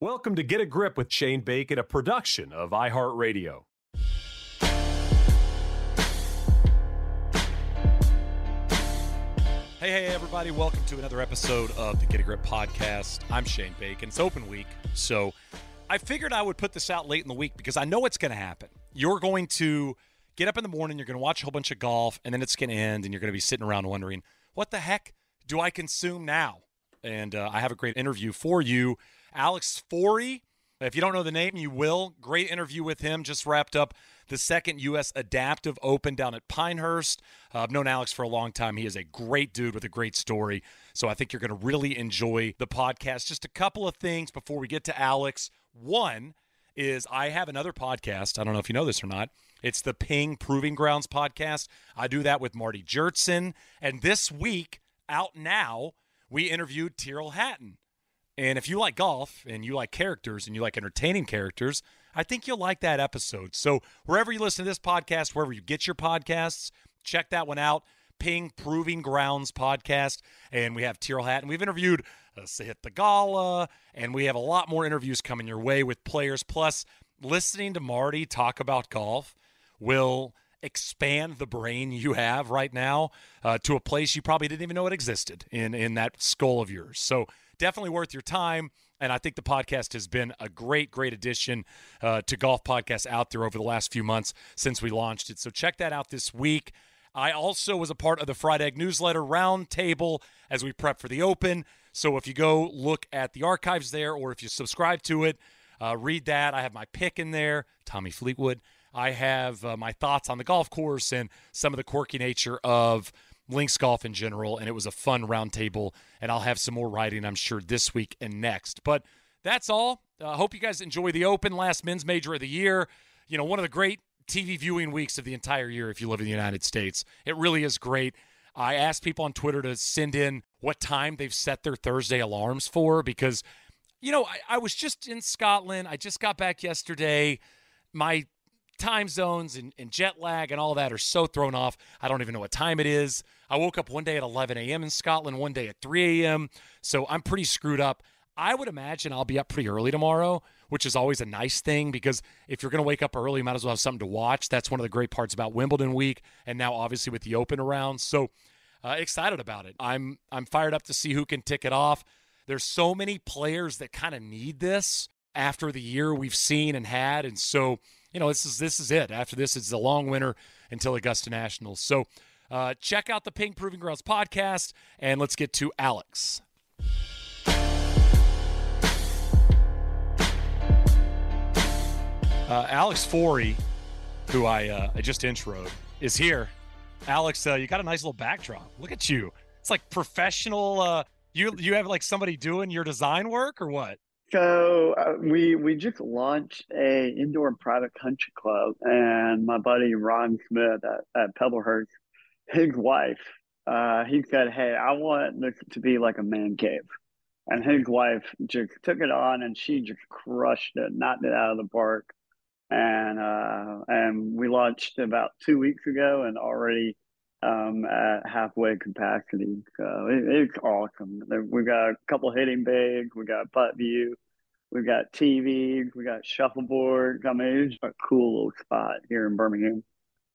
Welcome to Get a Grip with Shane Bacon, a production of iHeartRadio. Hey, hey, everybody. Welcome to another episode of the Get a Grip podcast. I'm Shane Bacon. It's open week, so I figured I would put this out late in the week because I know it's going to happen. You're going to get up in the morning, you're going to watch a whole bunch of golf, and then it's going to end, and you're going to be sitting around wondering, what the heck do I consume now? And uh, I have a great interview for you. Alex Fourie, if you don't know the name, you will. Great interview with him. Just wrapped up the second U.S. Adaptive Open down at Pinehurst. Uh, I've known Alex for a long time. He is a great dude with a great story. So I think you're going to really enjoy the podcast. Just a couple of things before we get to Alex. One is I have another podcast. I don't know if you know this or not. It's the Ping Proving Grounds podcast. I do that with Marty Jertson. And this week, out now, we interviewed Tyrrell Hatton. And if you like golf and you like characters and you like entertaining characters, I think you'll like that episode. So, wherever you listen to this podcast, wherever you get your podcasts, check that one out. Ping Proving Grounds podcast. And we have Tyrrell Hatton. We've interviewed uh, Theegala, and we have a lot more interviews coming your way with players. Plus, listening to Marty talk about golf will expand the brain you have right now uh, to a place you probably didn't even know it existed in in that skull of yours. So definitely worth your time. And I think the podcast has been a great, great addition uh, to golf podcasts out there over the last few months since we launched it. So check that out this week. I also was a part of the Fried Egg newsletter roundtable as we prep for the Open. So if you go look at the archives there, or if you subscribe to it, uh, read that. I have my pick in there, Tommy Fleetwood. I have uh, my thoughts on the golf course and some of the quirky nature of links golf in general. And it was a fun roundtable. And I'll have some more writing, I'm sure, this week and next. But that's all. I uh, hope you guys enjoy the Open, last men's major of the year. You know, one of the great TV viewing weeks of the entire year if you live in the United States. It really is great. I asked people on Twitter to send in what time they've set their Thursday alarms for because, you know, I, I was just in Scotland. I just got back yesterday. My time zones and, and, jet lag and all that are so thrown off. I don't even know what time it is. I woke up one day at 11 a.m. in Scotland, one day at 3 a.m. So I'm pretty screwed up. I would imagine I'll be up pretty early tomorrow, which is always a nice thing because if you're going to wake up early, you might as well have something to watch. That's one of the great parts about Wimbledon week, and now obviously with the Open around. So uh, excited about it. I'm I'm fired up to see who can tick it off. There's so many players that kind of need this after the year we've seen and had, and so you know, this is this is it. After this, it's the long winter until Augusta National. So uh, check out the Ping Proving Grounds podcast, and let's get to Alex. Uh, Alex Fourie, who I uh, I just introed, is here. Alex, uh, you got a nice little backdrop. Look at you. It's like professional. Uh, you you have like somebody doing your design work or what? So uh, we we just launched a indoor private country club, and my buddy Ron Smith at, at Pebblehurst, his wife, uh, he said, "Hey, I want this to be like a man cave," and his wife just took it on, and she just crushed it, knocked it out of the park, and uh, and we launched about two weeks ago, and already um, at halfway capacity. So it, it's awesome. We've got a couple hitting bags, we got PuttView, We've got TVs, we got shuffleboard. I mean, it's a cool little spot here in Birmingham.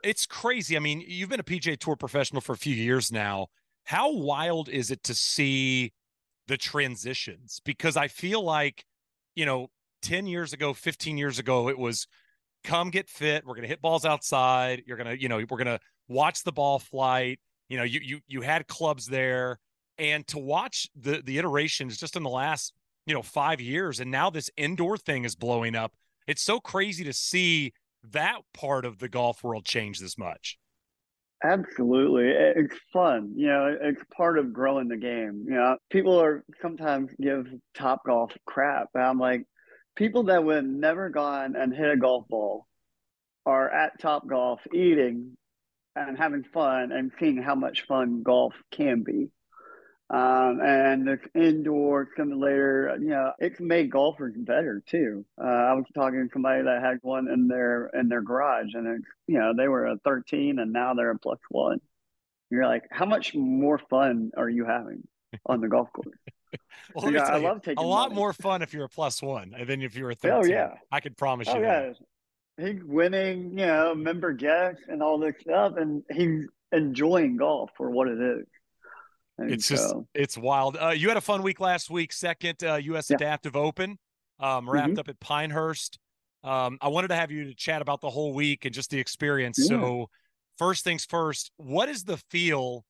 It's crazy. I mean, you've been a PGA Tour professional for a few years now. How wild is it to see the transitions? Because I feel like, you know, 10 years ago, 15 years ago, it was come get fit. We're going to hit balls outside. You're going to, you know, we're going to watch the ball flight. You know, you you you had clubs there, and to watch the the iterations just in the last you know five years, and now this indoor thing is blowing up. It's so crazy to see that part of the golf world change this much. Absolutely. It's fun. You know, it's part of growing the game. You know, people are sometimes give Top Golf crap. I'm like, people that would never gone and hit a golf ball are at Top Golf eating and having fun and seeing how much fun golf can be. Um, and the indoor simulator, you know, it's made golfers better too. Uh, I was talking to somebody that had one in their in their garage, and it's, you know they were a 13, and now they're a plus one. You're like, how much more fun are you having on the golf course? well, yeah, I love taking a lot money. more fun if you're a plus one than if you're a 13. Oh yeah, I could promise oh, you. Yeah. He's winning, you know, member guests and all this stuff, and he's enjoying golf for what it is. And it's so, just it's wild. Uh, you had a fun week last week, second uh, U.S. Yeah. Adaptive Open, um, wrapped mm-hmm. up at Pinehurst. Um, I wanted to have you to chat about the whole week and just the experience. Yeah. So, first things first, what is the feel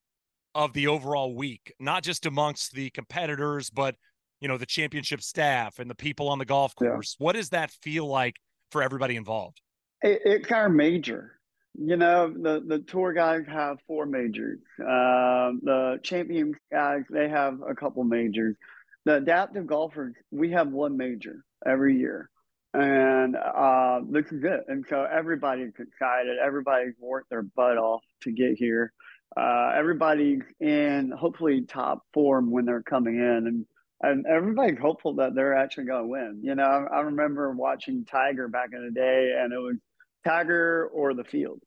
of the overall week? Not just amongst the competitors, but you know the championship staff and the people on the golf course. Yeah. What does that feel like for everybody involved? It, it's our major. You know, the, the tour guys have four majors. Um, the champion guys, they have a couple majors. The adaptive golfers, we have one major every year. And uh, this is good. And so everybody's excited. Everybody's worked their butt off to get here. Uh, everybody's in hopefully top form when they're coming in. And and everybody's hopeful that they're actually going to win. You know, I, I, remember watching Tiger back in the day, and it was Tiger or the field.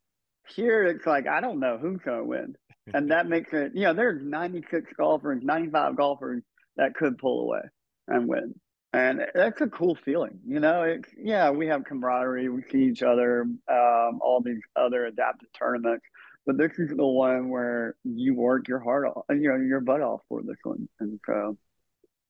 Here, it's like I don't know who's going to win, and that makes it. You know, there's 96 golfers, 95 golfers that could pull away and win, and that's a cool feeling. You know, it's yeah, we have camaraderie, we see each other, um, all these other adaptive tournaments. But this is the one where you work your heart off, you know, your butt off for this one, and so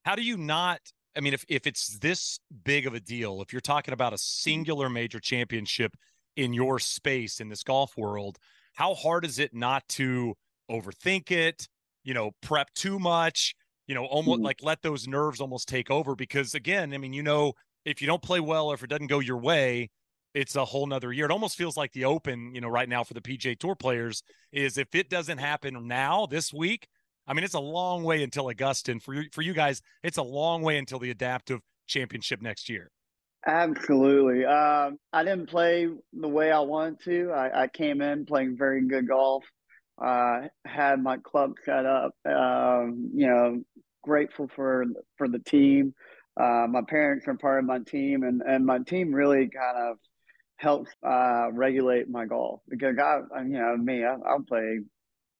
how do you not? I mean, if if it's this big of a deal, if you're talking about a singular major championship in your space in this golf world, how hard is it not to overthink it? You know, prep too much. You know, almost mm-hmm. like let those nerves almost take over. Because again, I mean, you know, if you don't play well or if it doesn't go your way, it's a whole nother year. It almost feels like the open, you know, right now for the PGA Tour players is if it doesn't happen now this week, I mean, it's a long way until Augusta. And for you, for you guys, it's a long way until the adaptive championship next year. Absolutely. Um, I didn't play the way I wanted to. I, I came in playing very good golf. Uh, had my club set up. Um, you know, grateful for for the team. Uh, my parents are part of my team, and and my team really kind of helps uh, regulate my golf because I, you know, me, I, I'll play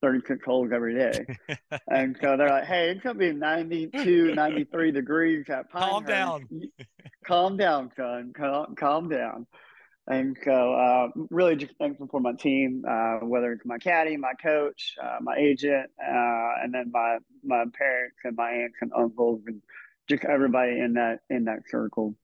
36 holes every day. and so they're like, hey, it's going to be 92, 93 degrees at Pinehurst. Calm down. calm down, son. Calm, calm down. And so, uh, really just thankful for my team, uh, whether it's my caddy, my coach, uh, my agent, uh, and then my my parents and my aunts and uncles, and just everybody in that in that circle.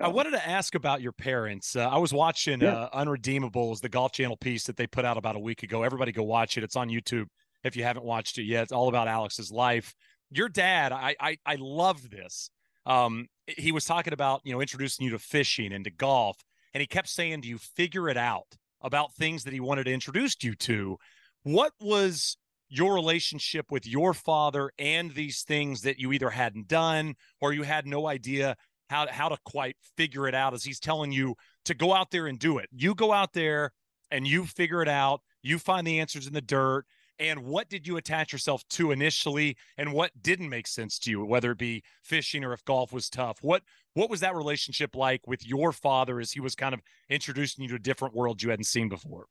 I wanted to ask about your parents. Uh, I was watching yeah. uh, Unredeemables, the Golf Channel piece that they put out about a week ago. Everybody go watch it. It's on YouTube if you haven't watched it yet. It's all about Alex's life. Your dad, I I, I love this. Um, he was talking about you know introducing you to fishing and to golf, and he kept saying to you, figure it out about things that he wanted to introduce you to. What was your relationship with your father and these things that you either hadn't done or you had no idea how how to quite figure it out as he's telling you to go out there and do it. You go out there and you figure it out. You find the answers in the dirt. And what did you attach yourself to initially, and what didn't make sense to you, whether it be fishing or if golf was tough? What what was that relationship like with your father as he was kind of introducing you to a different world you hadn't seen before?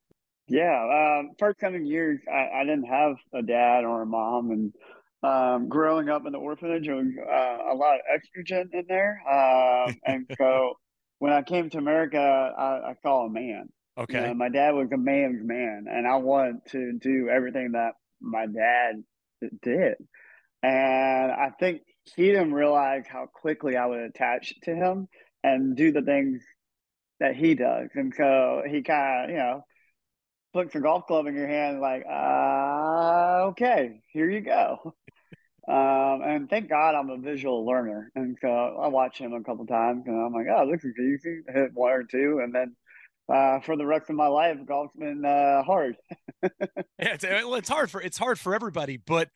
Yeah, um, first coming years, I, I didn't have a dad or a mom, and um, growing up in the orphanage, was uh, a lot of estrogen in there. Um, and so when I came to America, I, I saw a man. Okay. You know, my dad was a man's man, and I wanted to do everything that my dad did. And I think he didn't realize how quickly I would attach to him and do the things that he does. And so he kind of, you know, puts a golf club in your hand, like, uh, okay, here you go. Um, and thank God I'm a visual learner. And so I watch him a couple times and I'm like, oh, this is easy. Hit one or two. And then uh, for the rest of my life, golf's been uh, hard. yeah, it's, it's hard for it's hard for everybody. But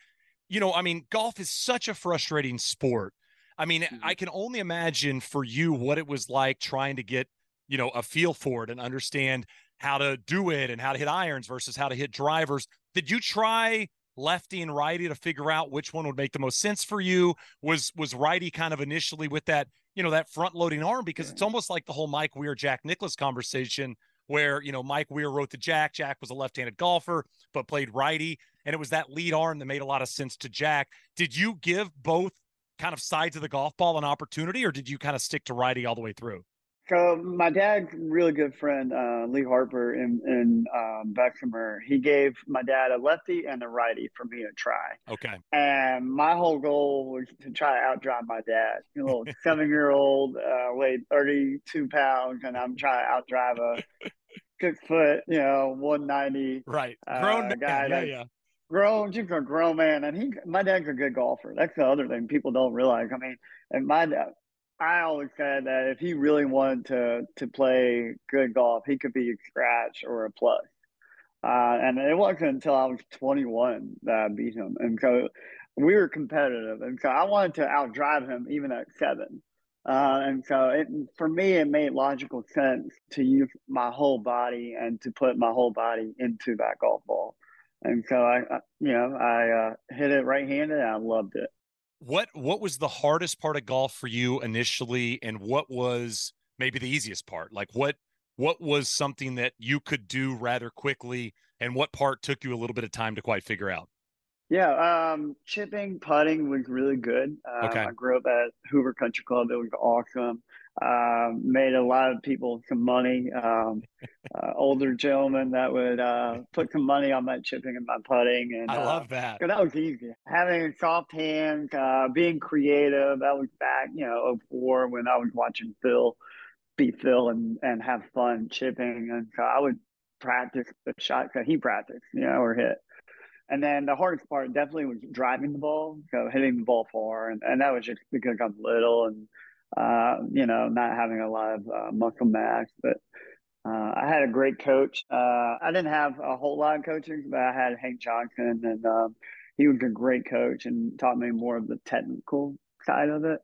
you know, I mean, golf is such a frustrating sport. I mean, mm-hmm. I can only imagine for you what it was like trying to get, you know, a feel for it and understand how to do it and how to hit irons versus how to hit drivers. Did you try lefty and righty to figure out which one would make the most sense for you? Was was righty kind of initially with that, you know, that front loading arm because it's almost like the whole Mike Weir Jack Nicklaus conversation where, you know, Mike Weir wrote to Jack. Jack was a left-handed golfer but played righty and it was that lead arm that made a lot of sense to Jack. Did you give both kind of sides of the golf ball an opportunity or did you kind of stick to righty all the way through? So my dad's really good friend, uh, Lee Harper in, in um, he gave my dad a lefty and a righty for me to try. Okay. And my whole goal was to try to outdrive my dad. A little seven year old, uh, weighed 32 pounds, and I'm trying to outdrive a six foot, you know, 190. Right. Grown uh, guy. Yeah, yeah. Grown, just a grown man. And he, my dad's a good golfer. That's the other thing people don't realize. I mean, and my dad, I always said that if he really wanted to to play good golf, he could be a scratch or a plus. Uh, and it wasn't until I was 21 that I beat him, and so we were competitive, and so I wanted to outdrive him even at seven. Uh, and so it, for me, it made logical sense to use my whole body and to put my whole body into that golf ball. And so I, I you know, I uh, hit it right handed and I loved it what what was the hardest part of golf for you initially and what was maybe the easiest part? Like what what was something that you could do rather quickly and what part took you a little bit of time to quite figure out? Yeah um chipping putting was really good. Uh, okay. i grew up at hoover country club it was awesome uh, made a lot of people some money. Um, uh, older gentlemen that would uh, put some money on my chipping and my putting, and I uh, love that. That was easy. Having soft hands, uh, being creative. That was back, you know, 04 when I was watching Phil beat Phil and and have fun chipping, and so I would practice the shots that he practiced, you know, or hit. And then the hardest part definitely was driving the ball, so hitting the ball far, and, and that was just because I'm little and uh, you know, not having a lot of uh, muscle mass. But uh, I had a great coach. Uh, I didn't have a whole lot of coaching, but I had Hank Johnson, and um, he was a great coach and taught me more of the technical side of it.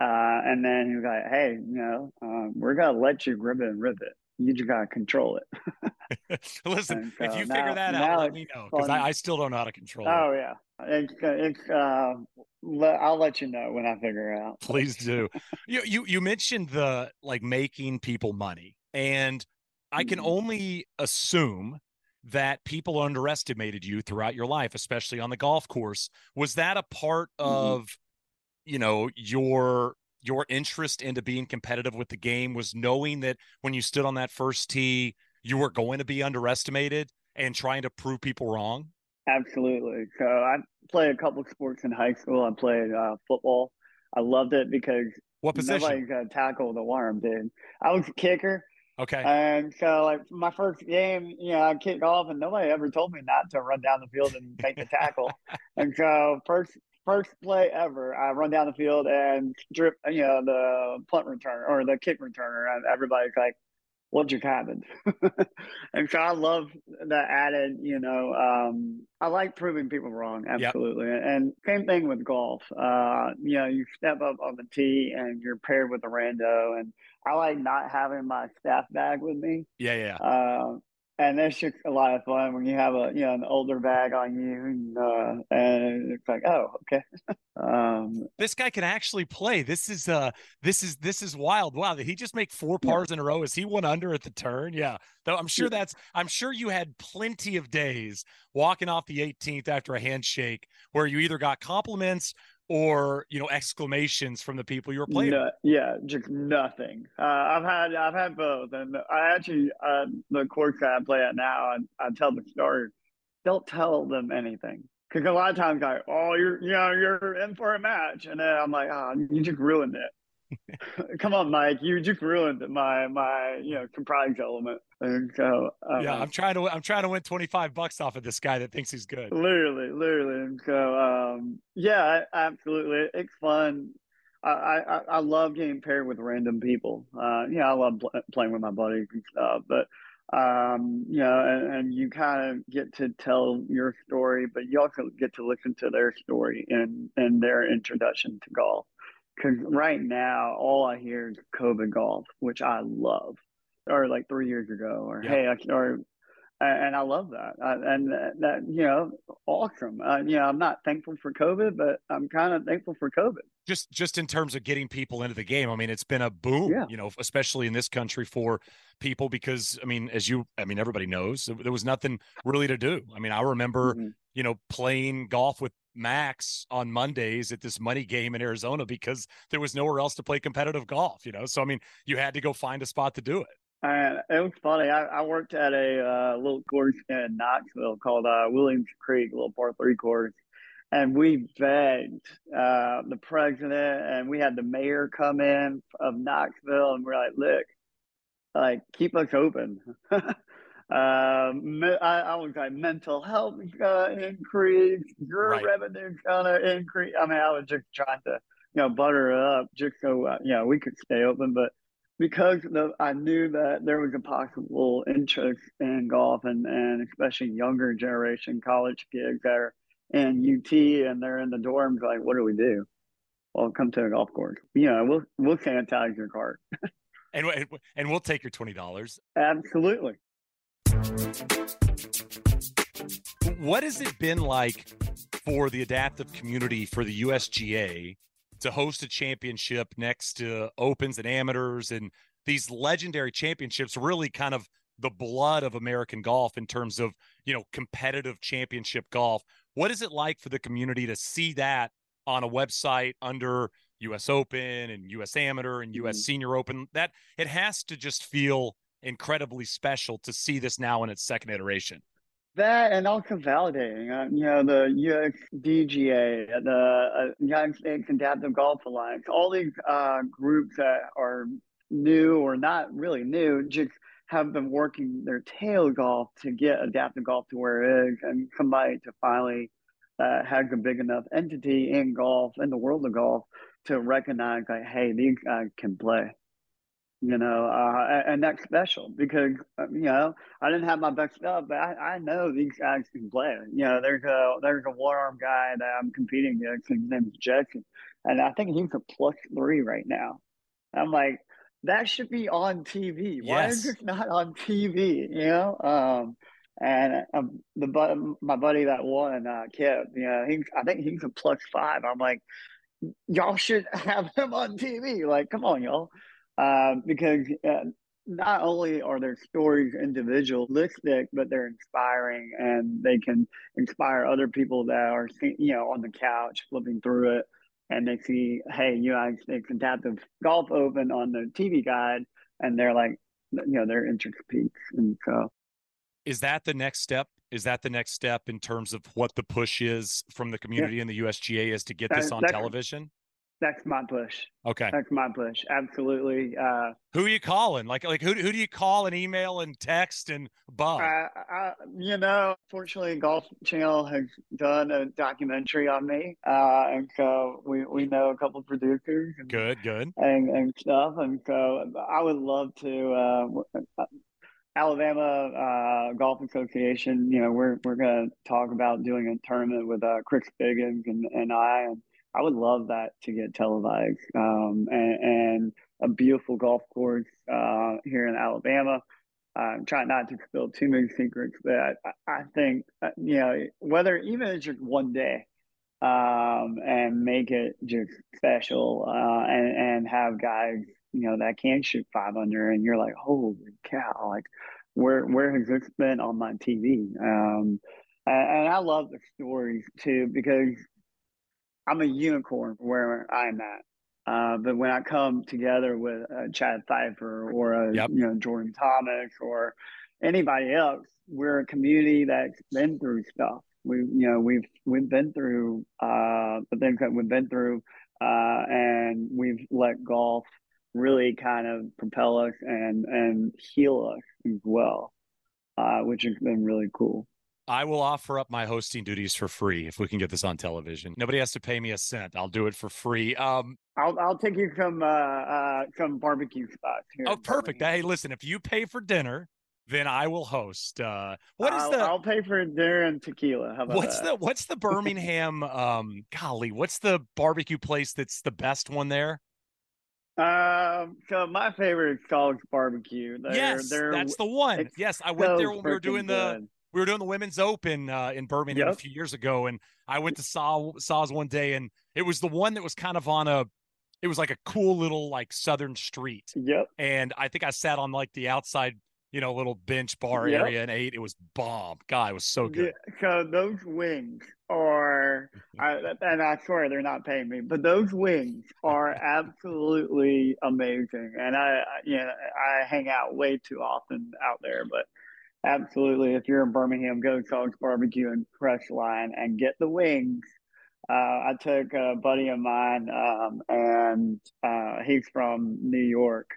Uh, and then he was like, "Hey, you know, um, we're gonna let you grip it and rip it. You just gotta control it." Listen, so if you now, figure that out, let me know because I, I, still don't know how to control oh, it. Oh yeah, it's, it's uh, I'll let you know when I figure it out. Please do. you you you mentioned the like making people money, and I can mm-hmm. only assume that people underestimated you throughout your life, especially on the golf course. Was that a part mm-hmm. of, you know, your your interest into being competitive with the game? Was knowing that when you stood on that first tee, you were going to be underestimated and trying to prove people wrong? Absolutely. So I played a couple sports in high school. I played uh, football. I loved it because what position? Nobody could tackle the worm, dude. I was a kicker. Okay. And so, like my first game, you know, I kicked off, and nobody ever told me not to run down the field and make the tackle. and so, first first play ever, I run down the field and drip, you know, the punt returner or the kick returner, and everybody's like, what just happened? and so I love the added, you know, um, I like proving people wrong, absolutely. Yep. And same thing with golf. Uh, you know, you step up on the tee and you're paired with a rando, and I like not having my staff bag with me. Yeah, yeah. Uh, and that's just a lot of fun when you have a you know an older bag on you and, uh, and it's like oh okay. Um, this guy can actually play. This is uh this is this is wild. Wow did he just make four pars yeah. in a row? Is he one under at the turn? Yeah. Though i'm sure that's i'm sure you had plenty of days walking off the 18th after a handshake where you either got compliments or you know exclamations from the people you were playing no, yeah just nothing. Uh, i've had i've had both and i actually uh, the course that i play at now i, I tell the story don't tell them anything because a lot of times like oh you're you know you're in for a match and then i'm like oh you just ruined it Come on, Mike. You just ruined my my you know surprise element. And so um, yeah, I'm trying to I'm trying to win 25 bucks off of this guy that thinks he's good. Literally, literally. And so um, yeah, absolutely, it's fun. I, I I love getting paired with random people. Uh, yeah, I love pl- playing with my buddies and stuff, but um, you know, and, and you kind of get to tell your story, but you also get to listen to their story and and their introduction to golf Because right now, all I hear is COVID golf, which I love. Or like three years ago, or Yeah. hey, I, or and I love that. And that, that, you know, awesome. Uh, you know, I'm not thankful for COVID, but I'm kind of thankful for COVID. just just in terms of getting people into the game i mean it's been a boom Yeah. you know especially in this country for people because i mean as you i mean everybody knows there was nothing really to do i mean i remember Mhm. you know playing golf with max on mondays at this money game in arizona because there was nowhere else to play competitive golf you know so i mean you had to go find a spot to do it And it was funny. I, I worked at a uh, little course in Knoxville called uh, Williams Creek, a little par three course, and we begged uh, the president, and we had the mayor come in of Knoxville, and we're like, "Look, like keep us open." um, I, I was like, "Mental health increase, your Right. revenue's gonna increase." I mean, I was just trying to, you know, butter it up just so uh, you know we could stay open, but because the, I knew that there was a possible interest in golf and, and especially younger generation college kids that are in UT and they're in the dorms, like, what do we do? Well, come to a golf course. You know, we'll we'll sanitize your cart. and and- and we'll take your $20 Absolutely. what has it been like for the adaptive community for the USGA to host a championship next to opens and amateurs and these legendary championships really kind of the blood of American golf in terms of, you know, competitive championship golf. What is it like for the community to see that on a website under US Open and US Amateur and US Mhm. Senior Open? That it has to just feel incredibly special to see this now in its second iteration. That and also validating, uh, you know, the USDGA, the uh, United States Adaptive Golf Alliance, all these uh, groups that are new or not really new, just have been working their tail off to get adaptive golf to where it is, and somebody to finally uh, has a big enough entity in golf, in the world of golf, to recognize like, hey, these guys can play. You know, uh, and, that's special because uh, you know I didn't have my best stuff, but I, I know these guys can play. You know, there's a there's a one arm guy that I'm competing against. His name's Jackson, and I think he's a plus three right now. I'm like, that should be on TV. Why is it not on TV? You know, um, and um, the my buddy that won, uh, Kip, you know, he I think he's a plus five. I'm like, y'all should have him on TV. Like, come on, y'all. Uh, because uh, not only are their stories individualistic, but they're inspiring and they can inspire other people that are, you know, on the couch flipping through it and they see, hey, United States the Golf Open on the TV guide, and they're like, you know, they're interested peaks. And so, is that the next step? Is that the next step in terms of what the push is from the community and the USGA is to get this on that- television? That's my push. Okay. That's my push. Absolutely. Uh, Who are you calling? Like like who who do you call and email and text and buzz? I, I, you know, fortunately, Golf Channel has done a documentary on me, uh, and so we, we know a couple producers and, good, good. and and stuff, and so I would love to. Uh, Alabama uh, Golf Association, you know, we're we're gonna talk about doing a tournament with uh, Chris Biggins and, and I, and I would love that to get televised. Um, and, and a beautiful golf course uh, here in Alabama. I'm trying not to spill too many secrets, but I, I think uh, you know whether even it's just one day, um, and make it just special, uh, and and have guys you know that can shoot five under, and you're like, holy cow, like where where has this been on my TV? Um, and, and I love the stories too because I'm a unicorn where I'm at. Uh, but when I come together with uh, Chad Pfeifer or a, Yep. you know Jordan Thomas or anybody else, we're a community that's been through stuff. We you know we've we've been through uh, the things that we've been through, uh, and we've let golf really kind of propel us and and heal us as well, uh, which has been really cool. I will offer up my hosting duties for free if we can get this on television. Nobody has to pay me a cent. I'll do it for free. Um, I'll I'll take you some uh, uh, some barbecue spots here. oh, perfect. Hey, listen, if you pay for dinner, then I will host. Uh, what is I'll, the? I'll pay for dinner and tequila. How about what's that? the what's the Birmingham? um, golly, what's the barbecue place that's the best one there? Um, so my favorite is Saw's Barbecue. They're, yes, they're, that's the one. Yes, I went so there when we were doing the good. We were doing the women's open uh, in Birmingham a few years ago, and I went to Saw Saw's one day, and it was the one that was kind of on a, it was like a cool little like southern street, Yep. and I think I sat on like the outside, you know, little bench bar Yep. area and ate. It was bomb. God, it was so good. Yeah, so those wings are, I, and I swear they're not paying me, but those wings are absolutely amazing. And I, I- you know, I hang out way too often out there, but absolutely, if you're in Birmingham, go to Saw's Barbecue and Crestline and get the wings. Uh, I took a buddy of mine, um, and uh, he's from New York,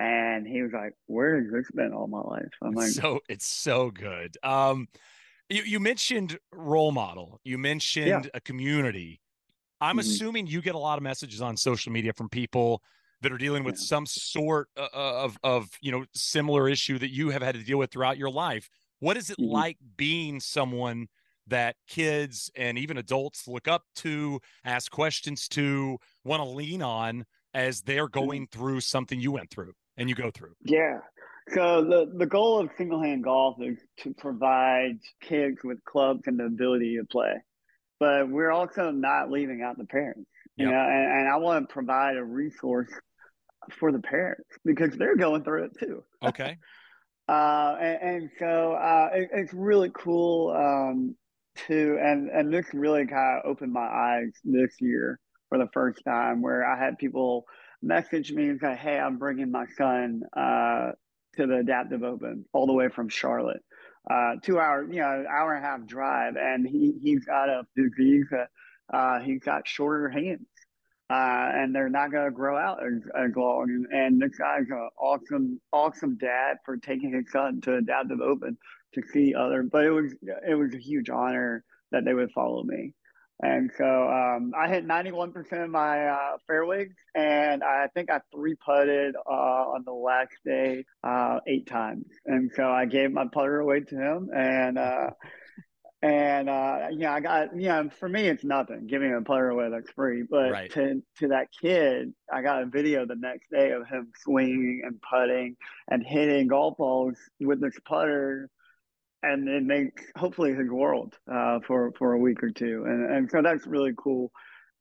and he was like, "Where has this been all my life?" I'm like, so it's so good. Um, you you mentioned role model. You mentioned a community. I'm Mhm. assuming you get a lot of messages on social media from people that are dealing with Yeah. some sort o- of of you know similar issue that you have had to deal with throughout your life. What is it Mhm. like being someone that kids and even adults look up to, ask questions to, want to lean on as they're mm-hmm. going through something you went through and you go through? Yeah. So the, the goal of single hand golf is to provide kids with clubs and the ability to play. But we're also not leaving out the parents. You Yep. know, and, and I want to provide a resource for the parents because they're going through it too. Okay. Uh, and, and so uh, it, it's really cool um, to, and, and this really kind of opened my eyes this year for the first time where I had people message me and say, Hey, I'm bringing my son uh, to the Adaptive Open all the way from Charlotte. Uh, two hour, you know, hour and a half drive, and he he's got a disease that uh, he's got shorter hands, uh, and they're not going to grow out as, as long. And, and this guy's an awesome, awesome dad for taking his son to Adaptive Open to see other. But it was it was a huge honor that they would follow me. And so um, I hit 91% of my uh, fairways, and I think I three putted uh, on the last day uh, eight times. And so I gave my putter away to him, and uh, and uh, yeah, I got you know for me it's nothing giving a putter away that's free, but Right. to to that kid, I got a video the next day of him swinging and putting and hitting golf balls with this putter and it makes hopefully his world uh, for for a week or two, and and so that's really cool.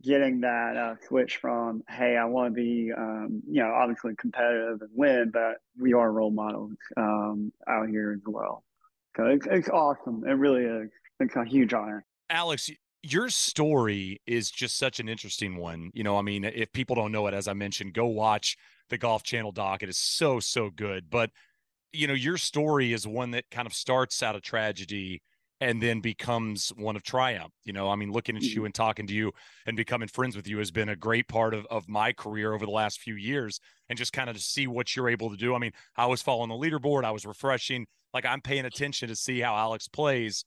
Getting that uh, switch from hey, I want to be um, you know obviously competitive and win, but we are role models um, out here as well. So it's it's awesome. It really is. It's a huge honor. Alex, your story is just such an interesting one. You know, I mean, if people don't know it, as I mentioned, go watch the Golf Channel doc. It is so, so good. But, you know, your story is one that kind of starts out of tragedy and then becomes one of triumph. You know, I mean, looking at you mm-hmm. and talking to you and becoming friends with you has been a great part of, of my career over the last few years. And just kind of to see what you're able to do. I mean, I was following the leaderboard, I was refreshing. Like I'm paying attention to see how Alex plays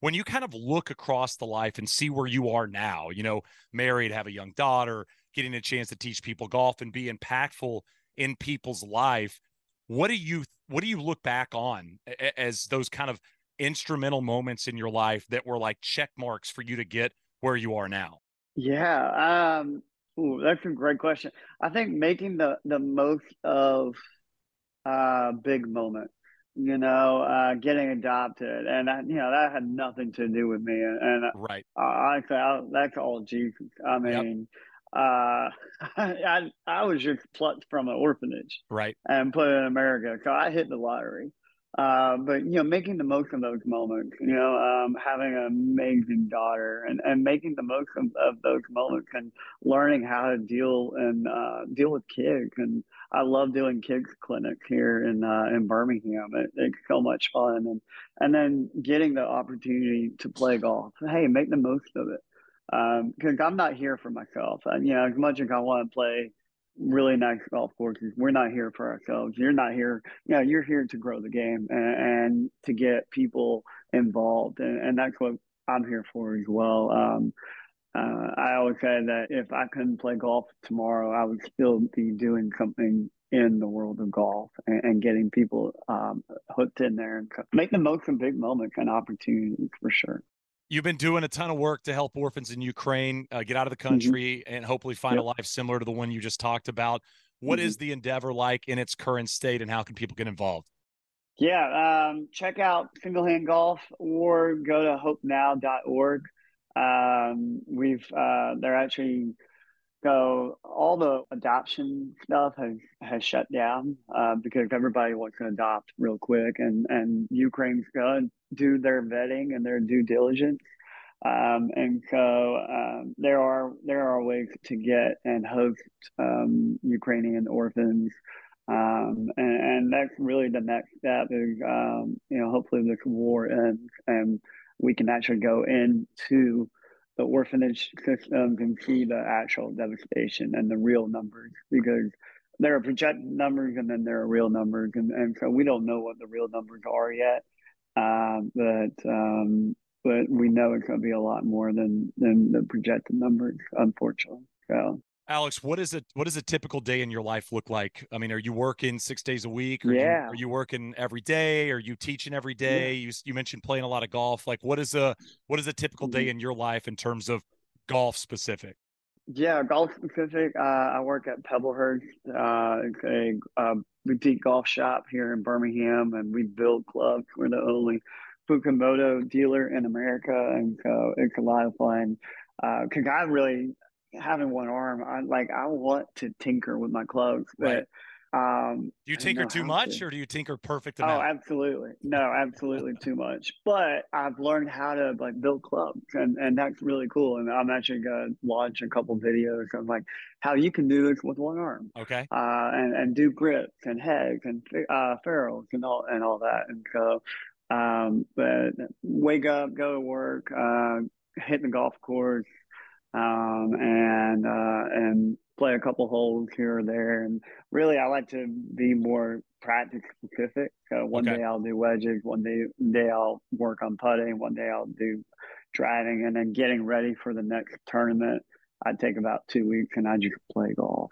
when you kind of look across the life and see where you are now, you know, married, have a young daughter, getting a chance to teach people golf and be impactful in people's life, what do you what do you look back on as those kind of instrumental moments in your life that were like check marks for you to get where you are now? Yeah, um, ooh, that's a great question. I think making the the most of uh big moments, you know, uh getting adopted, and I, you know that had nothing to do with me, and, and Right. uh, honestly, I, that's all Jesus. I Yep. mean, uh, I I was just plucked from an orphanage Right. and put in America, so I hit the lottery. Uh, but you know, making the most of those moments, you know, um, having an amazing daughter and, and making the most of, of those moments and learning how to deal and uh, deal with kids. And I love doing kids clinics here in uh, in Birmingham. It, it's so much fun, and and then getting the opportunity to play golf. Hey, make the most of it because I'm not here for myself. And, you know, as much as I want to play really nice golf courses, we're not here for ourselves. You're not here, you know, you're here to grow the game and, and to get people involved. And, and that's what I'm here for as well. Um, uh, I always say that if I couldn't play golf tomorrow, I would still be doing something in the world of golf and, and getting people um, hooked in there and make the most of big moments and opportunities for sure. You've been doing a ton of work to help orphans in Ukraine uh, get out of the mm-hmm. country mm-hmm. and hopefully find yep. a life similar to the one you just talked about. What mm-hmm. is the endeavor like in its current state, and how can people get involved? Yeah, um, check out Single Hand Golf or go to hopenow.org. Um, we've uh, they're actually go all the adoption stuff has has shut down uh, because everybody wants to adopt real quick, and and Ukraine's going to do their vetting and their due diligence. Um, and so um, there are there are ways to get and host um, Ukrainian orphans, um, and, and, that's really the next step. Is um, you know hopefully this war ends and we can actually go into the orphanage systems and see the actual devastation and the real numbers because there are projected numbers and then there are real numbers. And, and so we don't know what the real numbers are yet um, but um, but we know it's going to be a lot more than than the projected numbers unfortunately. So Alex, what is it? What does a typical day in your life look like? I mean, are you working six days a week? Are yeah. You, are you working every day? Are you teaching every day? Yeah. You you mentioned playing a lot of golf. Like, what is a what is a typical day mm-hmm. in your life in terms of golf specific? Yeah, golf specific. Uh, I work at Pebblehurst, uh, a, a boutique golf shop here in Birmingham, and we build clubs. We're the only Fukumoto dealer in America, and so it's a lot of fun. Because uh, I really having one arm, I like I want to tinker with my clubs, but um, do you tinker too much, to. or do you tinker perfect? Oh, amount? Oh, absolutely, no, absolutely too much. But I've learned how to like build clubs, and and that's really cool. And I'm actually gonna launch a couple videos of like how you can do this with one arm. Okay. Uh, and and do grips and heads and uh, ferrules and all and all that. And so, um, but wake up, go to work, uh, hit the golf course, um, and uh, and play a couple holes here or there. And really, I like to be more practice specific. So one okay. day I'll do wedges, one day day I'll work on putting, one day I'll do driving, and then getting ready for the next tournament. I take about two weeks and I just play golf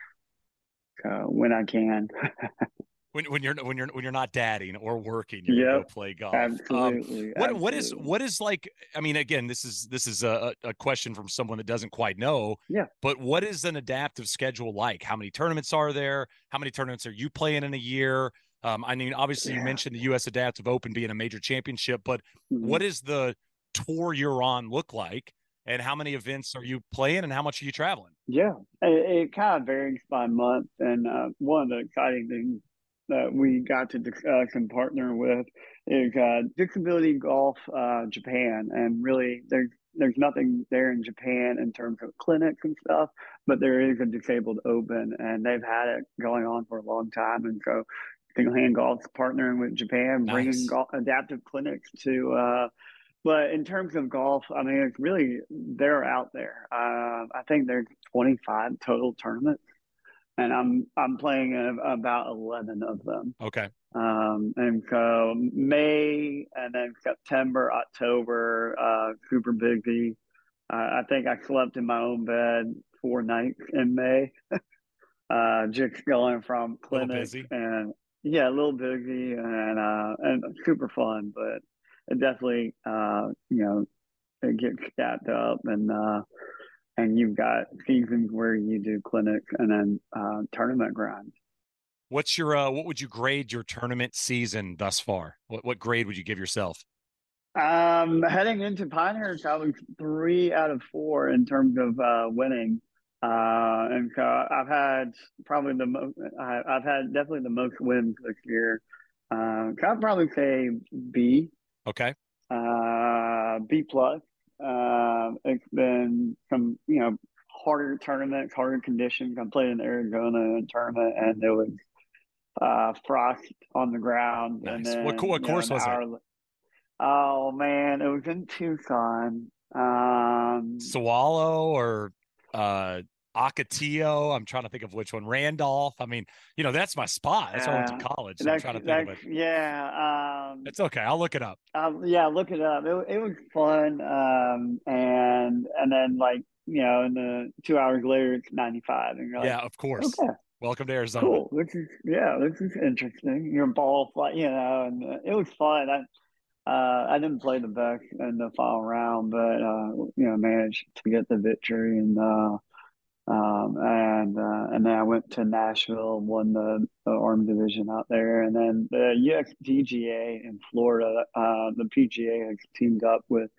uh, when I can. when, when you're when you're when you're not dadding or working, you yep, go play golf. Absolutely. Um, what absolutely. what is what is like? I mean, again, this is this is a, a question from someone that doesn't quite know. Yeah. But what is an adaptive schedule like? How many tournaments are there? How many tournaments are you playing in a year? Um, I mean, obviously, yeah. you mentioned the U.S. Adaptive Open being a major championship, but mm-hmm. what is the tour you're on look like? And how many events are you playing, and how much are you traveling? Yeah, it, it kind of varies by month. And uh, one of the exciting things that we got to uh, can partner with is uh, Disability Golf uh, Japan, and really there's there's nothing there in Japan in terms of clinics and stuff, but there is a disabled open, and they've had it going on for a long time, and so Single Hand Golf's partnering with Japan, nice. bringing golf, adaptive clinics to. Uh, but in terms of golf, I mean, it's really they're out there. Uh, I think there's 25 total tournaments and I'm I'm playing about eleven of them. Okay. Um, and so May and then September, October, uh, super busy. Uh, I think I slept in my own bed four nights in May. uh, just going from clinic and yeah, a little busy and uh, and super fun, but it definitely uh, you know it gets stacked up and uh, and you've got seasons where you do clinic and then uh, tournament grinds. What's your uh, what would you grade your tournament season thus far? What what grade would you give yourself? Um, heading into Pinehurst, I was three out of four in terms of uh, winning. Uh, and so I've had probably the most, I've had definitely the most wins this year. Uh, I'd probably say B. Okay. Uh, B plus. Uh, it's been some, you know, harder tournaments, harder conditions. I played in Arizona tournament, and there was uh, frost on the ground. Nice. And then, what, what course know, was hour, it? Oh man, it was in Tucson. Um, Swallow or uh, Ocotillo. I'm trying to think of which one. Randolph. I mean, you know, that's my spot. That's where I went to college. So I'm trying to think of it. Yeah. Um, it's okay. I'll look it up. Um, yeah, look it up. It, it was fun. Um, and and then like you know, in the two hours later it's 95, and you're like, yeah, of course. Okay. Welcome to Arizona. Cool. This is yeah, this is interesting. Your ball flight, you know, and uh, it was fun. I uh, I didn't play the best in the final round, but uh, you know, managed to get the victory and uh, um, and uh, and then I went to Nashville, won the, the Arm Division out there, and then the USDGA in Florida, uh, the PGA has teamed up with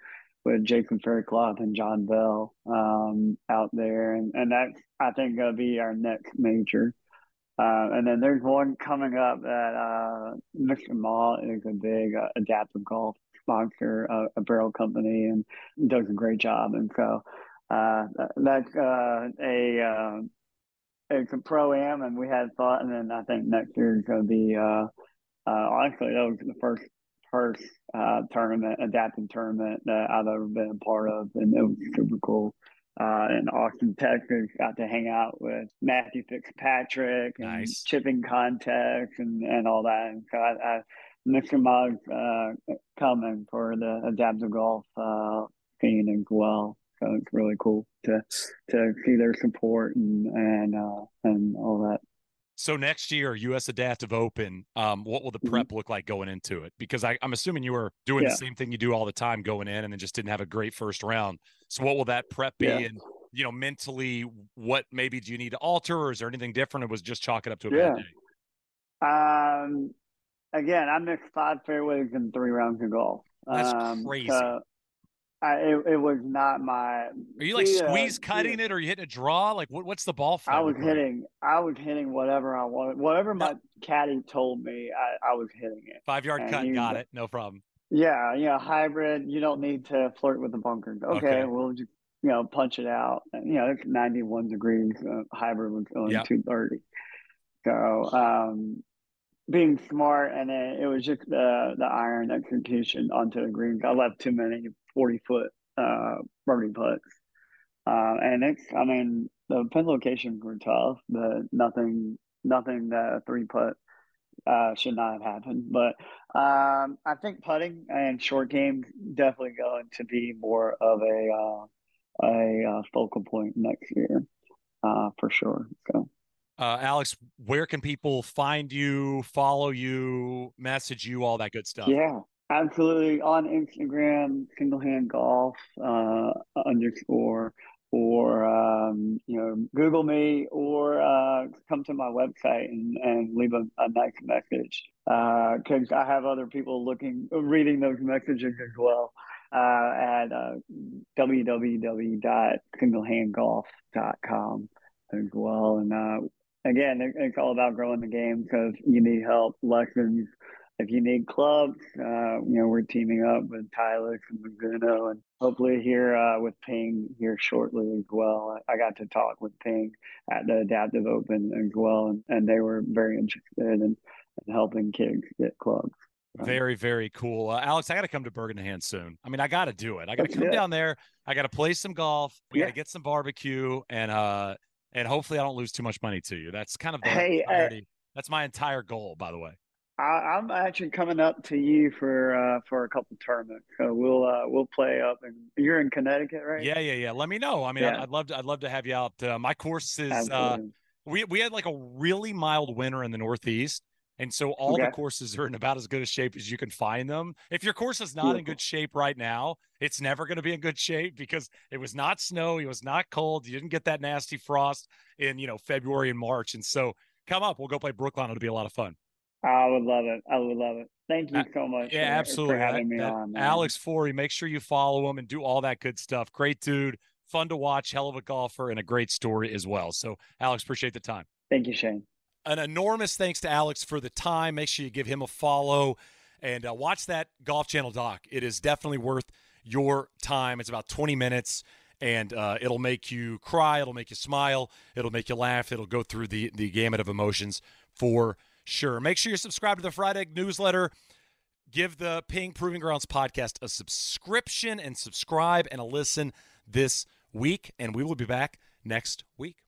with Jason Faircloth and John Bell um, out there, and and that's I think gonna be our next major. Uh, and then there's one coming up that uh, Mr. Mall is a big adaptive golf sponsor, uh, a barrel company, and does a great job. And so uh, that's uh, a uh, a pro am, and we had fun. And then I think next year is going to be uh, uh, honestly that was the first first uh, tournament, adaptive tournament that I've ever been a part of, and it was super cool uh, in Austin, Texas. Got to hang out with Matthew Fitzpatrick and Nice. chipping contests and, and all that. And so I, I Mr. Muggs uh, coming for the adaptive golf uh, scene as well. So it's really cool to to see their support and and uh, and all that. So next year, U.S. Adaptive Open, um, what will the Mhm. prep look like going into it? Because I, I'm assuming you were doing Yeah. the same thing you do all the time going in, and then just didn't have a great first round. So what will that prep be? Yeah. And you know, mentally, what maybe do you need to alter, or is there anything different? It was just chalk it up to a Yeah. bad day. Um, again, I missed five fairways in three rounds of golf. That's um, crazy. So I, it, it was not my. Are you like uh, squeeze cutting it, or are you hitting a draw? Like what, what's the ball flight? I was hitting. I was hitting whatever I wanted. Whatever No. my caddy told me, I, I was hitting it. five yard and cut. you- Got it. No problem. Yeah, yeah, hybrid. You don't need to flirt with the bunkers. Okay, Okay. we'll just you know punch it out. And, You know, it's ninety one degrees. Uh, hybrid was only Yep. two thirty. So um, being smart, and then it was just the the iron execution onto the greens. I left too many forty foot uh, birdie putts, uh, and it's. I mean, the pin locations were tough, but nothing, nothing that a three putt uh, should not have happened. But um, I think putting and short game definitely going to be more of a uh, a uh, focal point next year, uh, for sure. So Uh, Alex, where can people find you, follow you, message you, all that good stuff? yeah, absolutely on Instagram, single hand golf uh, underscore. Or um, you know, Google me, or uh, come to my website and, and leave a, a nice message because I have other people looking, reading those messages as well uh, at uh, www.singlehandgolf.com as well. And uh, again, it, it's all about growing the game because you need help, lessons. If you need clubs, uh, you know, we're teaming up with Tyler and Laguna and hopefully here uh, with Ping here shortly as well. I, got to talk with Ping at the Adaptive Open as well, and, and they were very interested in, in helping kids get clubs. Very, very cool. Uh, Alex, I got to come to Bergen Hand soon. I mean, I got to do it. I got to come it. down there. I got to play some golf. We got to get some barbecue, and uh, and hopefully I don't lose too much money to you. That's kind of the Hey, uh. That's my entire goal, by the way. I, I'm actually coming up to you for uh, for a couple tournaments, so we'll uh, we'll play up. And you're in Connecticut, right? Yeah, yeah, yeah. Let me know. I mean, I'd, I'd love to. I'd love to have you out. Uh, my course is. Uh, we we had like a really mild winter in the Northeast, and so all the courses are in about as good a shape as you can find them. If your course is not in good shape right now, it's never going to be in good shape because it was not snow, it was not cold, you didn't get that nasty frost in you know February and March, and so come up, we'll go play Brookline. It'll be a lot of fun. I would love it. I would love it. Thank you Uh, so much. Yeah, for, absolutely. For That- having me that on, man. Alex Fourie, make sure you follow him and do all that good stuff. Great dude, fun to watch, hell of a golfer, and a great story as well. So, Alex, appreciate the time. Thank you, Shane. an enormous thanks to Alex for the time. Make sure you give him a follow and uh, watch that Golf Channel doc. It is definitely worth your time. It's about 20 minutes and uh, it'll make you cry, it'll make you smile, it'll make you laugh, it'll go through the, the gamut of emotions for sure. Make sure you're subscribed to the Friday newsletter. Give the Ping Proving Grounds podcast a subscription and subscribe and a listen this week. And we will be back next week.